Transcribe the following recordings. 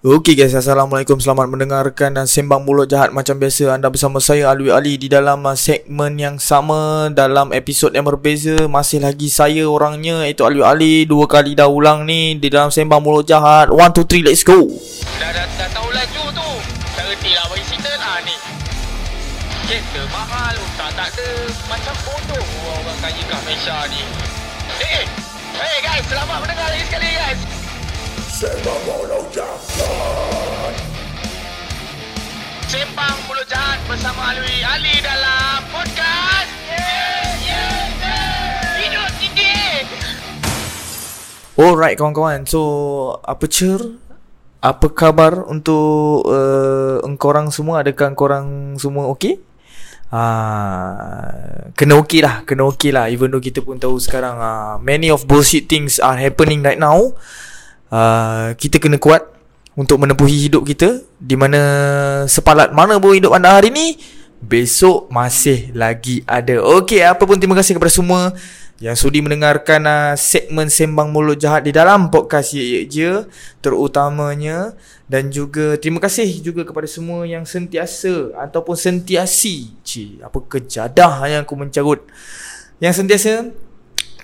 Okey guys, Assalamualaikum. Selamat mendengarkan dan Sembang Mulut Jahat Macam biasa, anda bersama saya Alwi Ali Di dalam uh, segmen yang sama. Dalam episod yang berbeza Masih lagi saya orangnya Itu Alwi Ali. Dua kali dah ulang ni Di dalam Sembang Mulut Jahat. One, two, three, let's go. Dah, dah, dah tahu laju tu. Tak reti lah bagi signal lah ni. Kereta mahal Tak tak ada. Macam bodoh Orang kaya kat Malaysia ni. Eh Hey guys Selamat mendengar lagi sekali guys. Sembang Mulut Jahat Bersama Alwi Ali dalam podcast Yeah Yeah Yeah Hidup tinggi Alright kawan-kawan So, apa cer? Apa khabar untuk uh, engkorang semua? Adakah engkorang semua okey? Ah, kena okey lah, kena okey lah. Even though kita pun tahu sekarang uh, many of bullshit things are happening right now. Uh, kita kena kuat untuk menempuhi hidup kita di mana sepalat mana pun hidup anda hari ni besok masih lagi ada. Okey, apa pun terima kasih kepada semua yang sudi mendengarkan uh, segmen Sembang Mulut Jahat di dalam podcast Ye Ye Je terutamanya dan juga terima kasih juga kepada semua yang sentiasa ataupun sentiasi ci apa kejadah yang aku mencarut yang sentiasa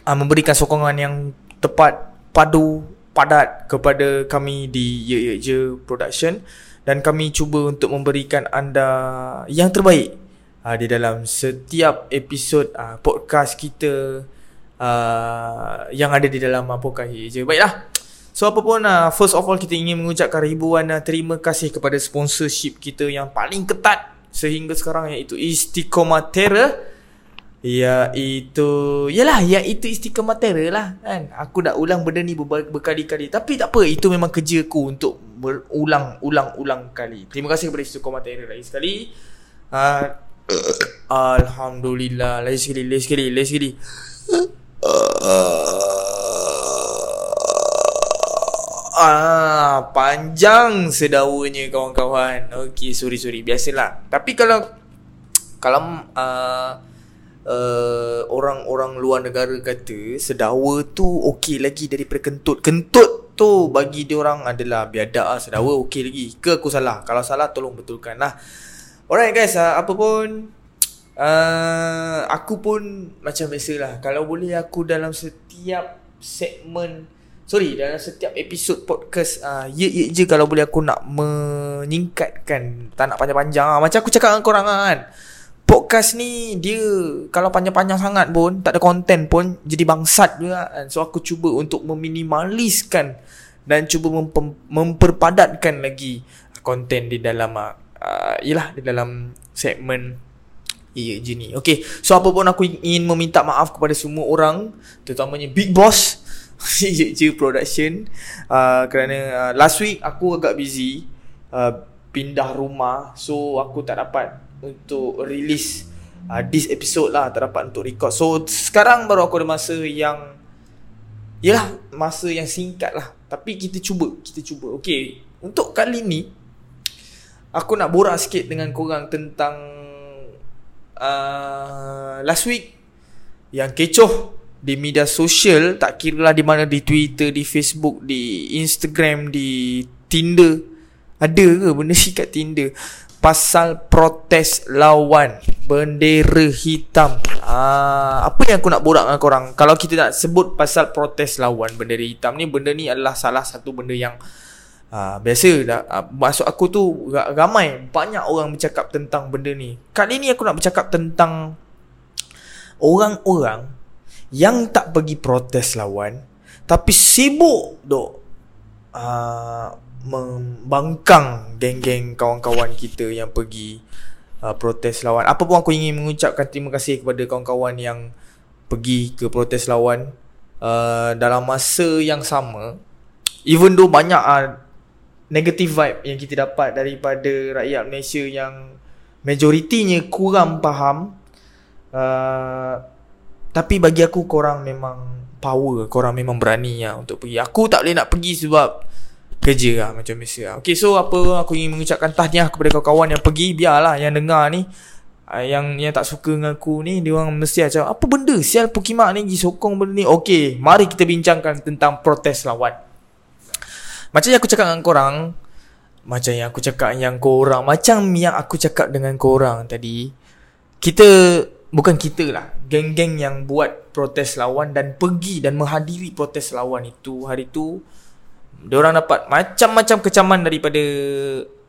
uh, memberikan sokongan yang tepat padu padat kepada kami di Ye Ye Je Production dan kami cuba untuk memberikan anda yang terbaik uh, di dalam setiap episod uh, podcast kita uh, yang ada di dalam uh, podcast Ye Ye Je. Baiklah. So apapun uh, first of all kita ingin mengucapkan ribuan uh, terima kasih kepada sponsorship kita yang paling ketat sehingga sekarang iaitu Istiqomah Iaitu Yalah Iaitu istiqamah terror lah kan Aku dah ulang benda ni ber- berkali-kali Tapi tak apa Itu memang kerja aku Untuk berulang-ulang-ulang kali Terima kasih kepada istiqamah terror lagi sekali uh, Alhamdulillah Lagi sekali Lagi sekali Lagi sekali Ah, panjang sedawanya kawan-kawan. Okey, sorry sorry. Biasalah. Tapi kalau kalau uh, uh, orang-orang luar negara kata sedawa tu okey lagi daripada kentut. Kentut tu bagi dia orang adalah biadab ah sedawa okey lagi. Ke aku salah? Kalau salah tolong betulkan lah. Alright guys, uh, apa pun uh, aku pun macam biasalah. Kalau boleh aku dalam setiap segmen Sorry dalam setiap episod podcast uh, Ye ye je kalau boleh aku nak menyingkatkan Tak nak panjang-panjang lah. Macam aku cakap dengan korang lah kan Podcast ni dia Kalau panjang-panjang sangat pun Tak ada konten pun Jadi bangsat juga. Kan So aku cuba untuk meminimaliskan Dan cuba memper, memperpadatkan lagi Konten di dalam uh, Yelah di dalam segmen Ye je ni Okay So apa pun aku ingin meminta maaf kepada semua orang Terutamanya Big Boss Ye je production. Uh, Kerana uh, last week aku agak busy uh, Pindah rumah So aku tak dapat untuk release uh, this episode lah Tak dapat untuk record So sekarang baru aku ada masa yang Yelah masa yang singkat lah Tapi kita cuba Kita cuba Okay Untuk kali ni Aku nak borak sikit dengan korang tentang uh, Last week Yang kecoh di media sosial tak kira lah di mana di Twitter, di Facebook, di Instagram, di Tinder. Ada ke benda ni kat Tinder? Pasal protes lawan bendera hitam. Ah, apa yang aku nak borak dengan korang? Kalau kita nak sebut pasal protes lawan bendera hitam ni, benda ni adalah salah satu benda yang ah, biasa dah. Ah, maksud aku tu ramai banyak orang bercakap tentang benda ni. Kali ni aku nak bercakap tentang orang-orang yang tak pergi protes lawan tapi sibuk dok uh, membangkang geng-geng kawan-kawan kita yang pergi uh, protes lawan. Apa pun aku ingin mengucapkan terima kasih kepada kawan-kawan yang pergi ke protes lawan uh, dalam masa yang sama. Even though banyak uh, negative vibe yang kita dapat daripada rakyat Malaysia yang majoritinya kurang faham uh, tapi bagi aku korang memang power Korang memang berani lah untuk pergi Aku tak boleh nak pergi sebab Kerja lah macam biasa lah. Okay so apa aku ingin mengucapkan tahniah kepada kawan-kawan yang pergi Biarlah yang dengar ni uh, Yang yang tak suka dengan aku ni Dia orang mesti macam Apa benda? Sial Pukimak ni pergi sokong benda ni. Okay mari kita bincangkan tentang protes lawan. Macam yang aku cakap dengan korang Macam yang aku cakap yang korang Macam yang aku cakap dengan korang tadi Kita Bukan kita lah Geng-geng yang buat protes lawan Dan pergi dan menghadiri protes lawan itu Hari tu Diorang dapat macam-macam kecaman daripada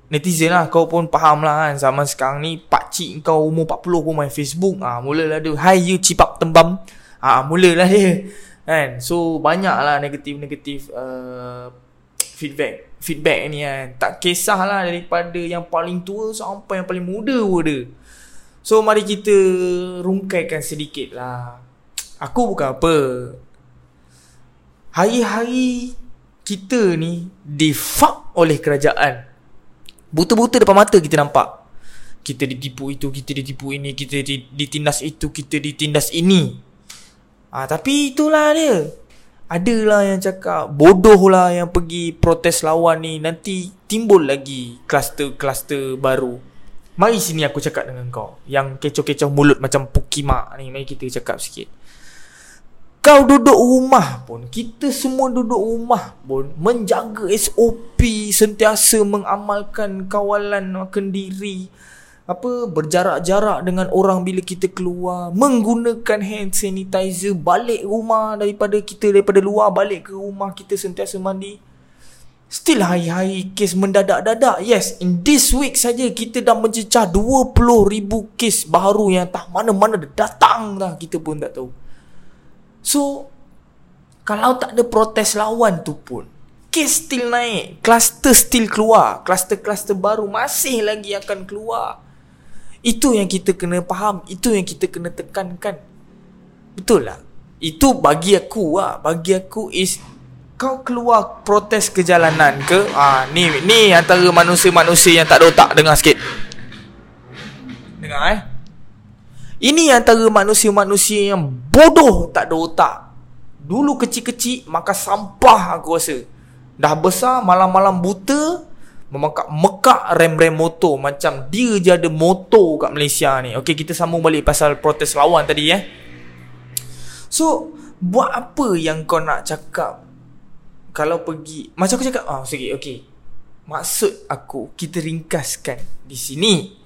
Netizen lah. Kau pun faham lah kan Zaman sekarang ni Pakcik kau umur 40 pun main Facebook. Ah, Mulalah dia Hai you cipak tembam. Ah, Mulalah dia. Kan? So banyak lah negatif-negatif uh, Feedback feedback ni kan. Tak kisahlah daripada yang paling tua sampai yang paling muda pun ada So mari kita rungkaikan sedikit lah. Aku bukan apa. Hari-hari kita ni difuck oleh kerajaan. Buta-buta depan mata kita nampak. Kita ditipu itu, kita ditipu ini, kita ditindas itu, kita ditindas ini. Ah, Tapi itulah dia. Adalah yang cakap Bodoh lah yang pergi protes lawan ni Nanti timbul lagi Kluster-kluster baru. Mari sini aku cakap dengan kau Yang kecoh-kecoh mulut macam Pukimak ni Mari kita cakap sikit Kau duduk rumah pun Kita semua duduk rumah pun Menjaga SOP Sentiasa mengamalkan kawalan kendiri apa berjarak-jarak dengan orang bila kita keluar menggunakan hand sanitizer balik rumah daripada kita daripada luar balik ke rumah kita sentiasa mandi. Still hari-hari kes mendadak-dadak. Yes in this week saja kita dah mencecah 20,000 kes baru yang tak mana-mana datang dah kita pun tak tahu so kalau tak ada protes lawan tu pun kes still naik kluster still keluar kluster-kluster baru masih lagi akan keluar. Itu yang kita kena faham Itu yang kita kena tekankan. Betul lah Itu bagi aku lah Bagi aku is Kau keluar protes ke jalanan ke ah Ni ni antara manusia-manusia yang tak ada otak Dengar sikit. Dengar eh Ini antara manusia-manusia yang bodoh tak ada otak. Dulu kecil-kecil maka sampah aku rasa. Dah besar malam-malam buta Memakak mekak rem-rem motor. Macam dia je ada motor kat Malaysia ni. Okay kita sambung balik pasal protes lawan tadi eh. So Buat apa yang kau nak cakap? Kalau pergi Macam aku cakap Ah, oh, sikit okay Maksud aku Kita ringkaskan Di sini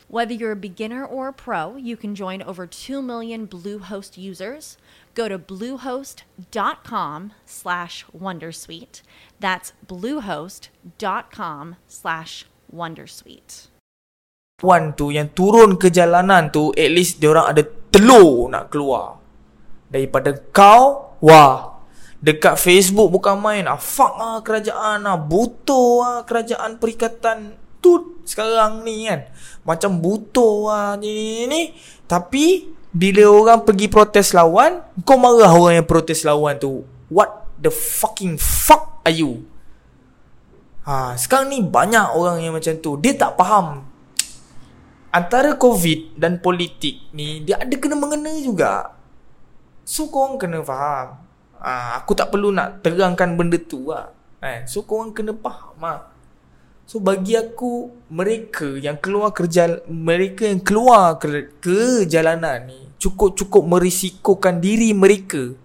Whether you're a beginner or a pro, you can join over 2 million Bluehost users. Go to bluehost.com slash wondersuite. That's bluehost.com slash wondersuite. Wan tu yang turun ke jalanan tu At least diorang ada telur nak keluar Daripada kau Wah Dekat Facebook bukan main ah, Fuck lah kerajaan ah, Butuh lah kerajaan perikatan Tu sekarang ni kan. Macam butuh lah ni, ni, ni. Tapi Bila orang pergi protes lawan Kau marah orang yang protes lawan tu. What the fucking fuck are you? Ha, Sekarang ni banyak orang yang macam tu. Dia tak faham. Antara COVID dan politik ni Dia ada kena mengena juga. So korang kena faham. Ha, Aku tak perlu nak terangkan benda tu lah. Eh, So korang kena faham lah So bagi aku mereka yang keluar kerja mereka yang keluar ke, ke jalanan ni cukup-cukup merisikokan diri mereka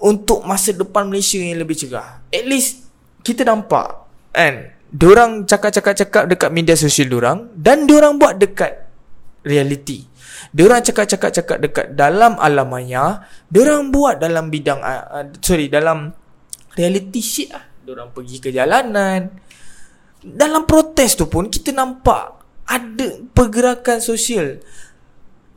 untuk masa depan Malaysia yang lebih cerah. At least kita nampak kan diorang cakap-cakap-cakap dekat media sosial diorang dan diorang buat dekat reality. Diorang cakap-cakap-cakap dekat dalam alam maya, diorang buat dalam bidang uh, sorry dalam reality shit lah. Diorang pergi ke jalanan, dalam protes tu pun kita nampak ada pergerakan sosial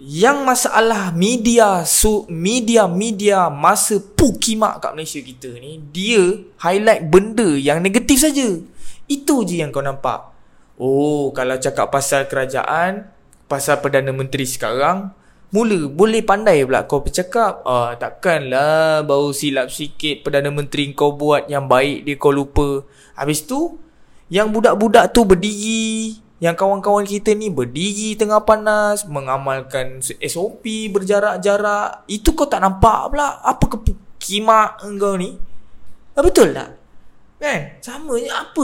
Yang masalah media su, media media masa pukimak kat Malaysia kita ni dia highlight benda yang negatif saja. Itu je yang kau nampak. Oh, kalau cakap pasal kerajaan, pasal Perdana Menteri sekarang, mula boleh pandai pula kau bercakap. Ah, takkanlah bau silap sikit Perdana Menteri kau buat yang baik dia kau lupa. Habis tu, yang budak-budak tu berdiri yang kawan-kawan kita ni berdiri tengah panas Mengamalkan SOP berjarak-jarak Itu kau tak nampak pula Apa kepukimak engkau ni ah, Betul tak? Kan? Sama je apa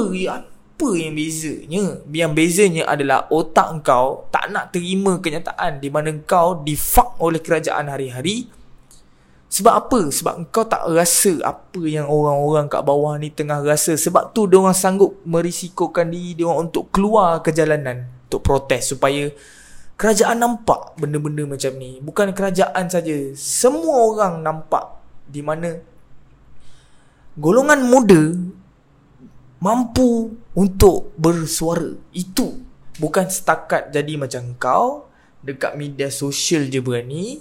apa yang bezanya? Yang bezanya adalah otak engkau tak nak terima kenyataan di mana engkau difuck oleh kerajaan hari-hari sebab apa? Sebab engkau tak rasa apa yang orang-orang kat bawah ni tengah rasa. Sebab tu dia orang sanggup merisikokan diri dia orang untuk keluar ke jalanan untuk protes supaya kerajaan nampak benda-benda macam ni. Bukan kerajaan saja, semua orang nampak di mana golongan muda mampu untuk bersuara. Itu bukan setakat jadi macam kau dekat media sosial je berani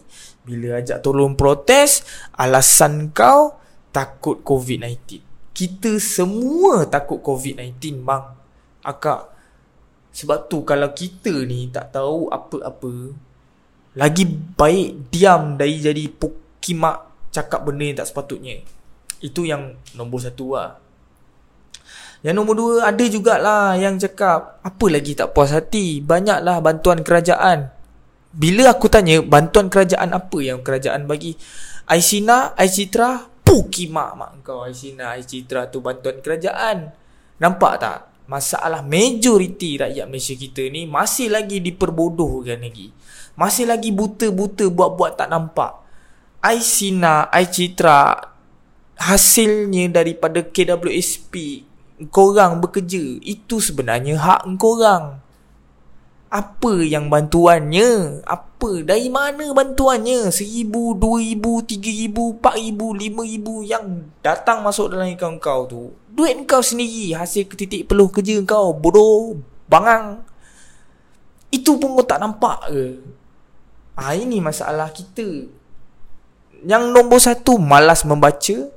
bila ajak tolong protes, alasan kau takut COVID-19. Kita semua takut COVID-19 bang. Akak. Sebab tu kalau kita ni tak tahu apa-apa, lagi baik diam dari jadi pukimak cakap benda yang tak sepatutnya. Itu yang nombor satu lah. Yang nombor dua ada jugalah yang cakap apa lagi tak puas hati. Banyaklah bantuan kerajaan. Bila aku tanya bantuan kerajaan apa yang kerajaan bagi? Aisina, Aicitra, puki mak mak kau. Aisina, Aicitra tu bantuan kerajaan. Nampak tak? Masalah majoriti rakyat Malaysia kita ni masih lagi diperbodohkan lagi. Masih lagi buta-buta buat-buat tak nampak. Aisina, Aicitra Hasilnya daripada KWSP Korang bekerja Itu sebenarnya hak korang apa yang bantuannya? Apa? Dari mana bantuannya? Seribu, dua ribu, tiga ribu, empat ribu, lima ribu yang datang masuk dalam akaun kau tu. Duit kau sendiri hasil ketitik peluh kerja kau. Bodoh. Bangang. Itu pun kau tak nampak ke? Ha, ini masalah kita. Yang nombor satu, malas membaca.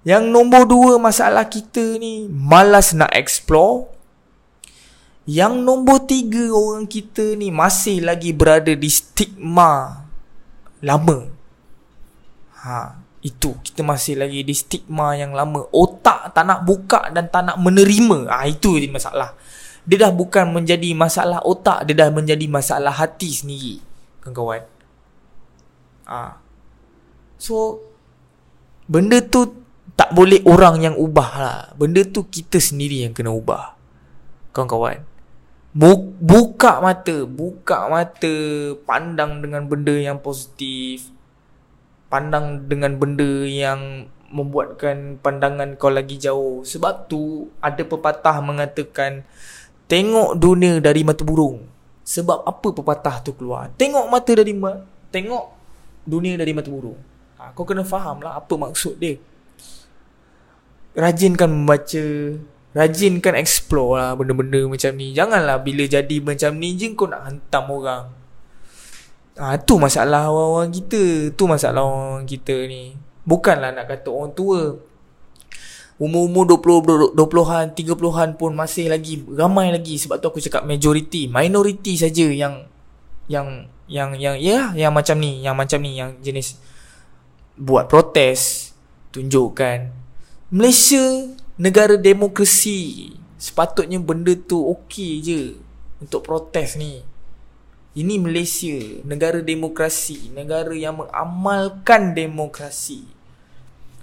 Yang nombor dua, masalah kita ni, malas nak explore. Yang nombor tiga orang kita ni masih lagi berada di stigma lama. Ha, itu kita masih lagi di stigma yang lama. Otak tak nak buka dan tak nak menerima. Ha, itu je masalah. Dia dah bukan menjadi masalah otak, dia dah menjadi masalah hati sendiri. Kawan-kawan. Ha. So benda tu tak boleh orang yang ubah lah. Benda tu kita sendiri yang kena ubah. Kawan-kawan. Buka mata Buka mata Pandang dengan benda yang positif Pandang dengan benda yang Membuatkan pandangan kau lagi jauh. Sebab tu Ada pepatah mengatakan Tengok dunia dari mata burung. Sebab apa pepatah tu keluar? Tengok mata dari ma- Tengok dunia dari mata burung. Ha, Kau kena faham lah Apa maksud dia. Rajinkan membaca Rajinkan explore lah benda-benda macam ni. Janganlah bila jadi macam ni je kau nak hantam orang. Ha, Tu masalah orang-orang kita. Tu masalah orang kita ni. Bukanlah nak kata orang tua. Umur-umur 20, 20-an, 30-an pun masih lagi Ramai lagi Sebab tu aku cakap majority Minority saja yang Yang Yang yang Ya yang macam ni Yang macam ni Yang jenis Buat protes Tunjukkan. Malaysia negara demokrasi sepatutnya benda tu okey je untuk protes ni. Ini Malaysia negara demokrasi negara yang mengamalkan demokrasi.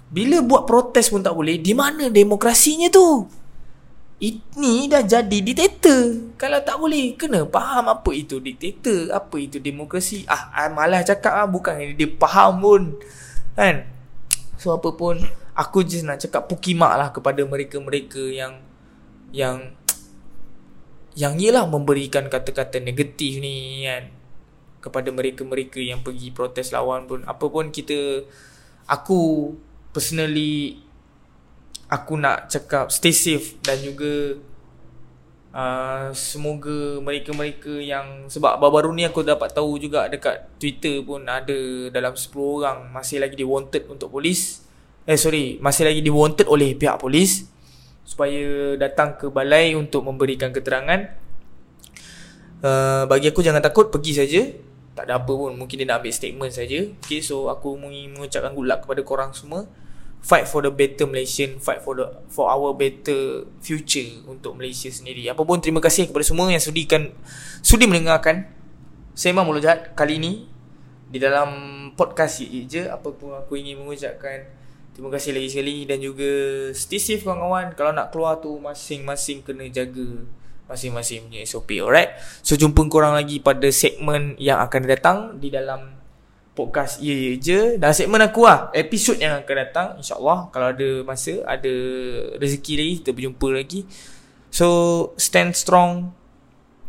Bila buat protes pun tak boleh di mana demokrasinya tu? Ini dah jadi diktator. Kalau tak boleh kena faham apa itu diktator apa itu demokrasi. Ah, ah malah cakap ah bukan dia faham pun. Kan? So apa pun Aku just nak cakap pukimak lah kepada mereka-mereka yang Yang Yang ialah memberikan kata-kata negatif ni kan Kepada mereka-mereka yang pergi protes lawan pun Apa pun kita Aku personally Aku nak cakap stay safe dan juga Uh, semoga mereka-mereka yang sebab baru-baru ni aku dapat tahu juga dekat Twitter pun ada dalam 10 orang masih lagi di wanted untuk polis. Eh sorry, masih lagi di wanted oleh pihak polis supaya datang ke balai untuk memberikan keterangan. Uh, bagi aku jangan takut. Pergi saja. Tak ada apa pun, mungkin dia nak ambil statement saja. Okay, so aku mengucapkan good luck kepada korang semua. Fight for the better Malaysian. Fight for the for our better future untuk Malaysia sendiri. Apa pun terima kasih kepada semua yang sudikan sudi mendengarkan Imam Mulut Jahat kali ini di dalam podcast je. Apa pun aku ingin mengucapkan terima kasih lagi sekali dan juga stay safe kawan-kawan. Kalau nak keluar tu masing-masing kena jaga masing-masing punya SOP alright? So jumpa korang lagi pada segmen yang akan datang di dalam podcast Ye Ye Je. Dan segmen aku lah Episod yang akan datang InsyaAllah. Kalau ada masa Ada rezeki lagi Kita berjumpa lagi. So Stand strong.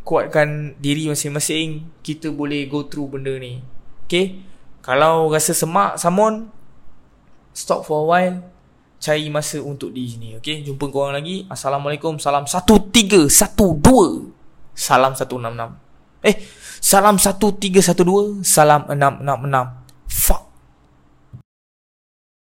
Kuatkan diri masing-masing. Kita boleh go through benda ni. Okay? Kalau rasa semak Samon Stop for a while Cari masa untuk di sini Okay Jumpa korang lagi. Assalamualaikum. Salam 1312 Salam 166 Eh Salam 1312 Salam 666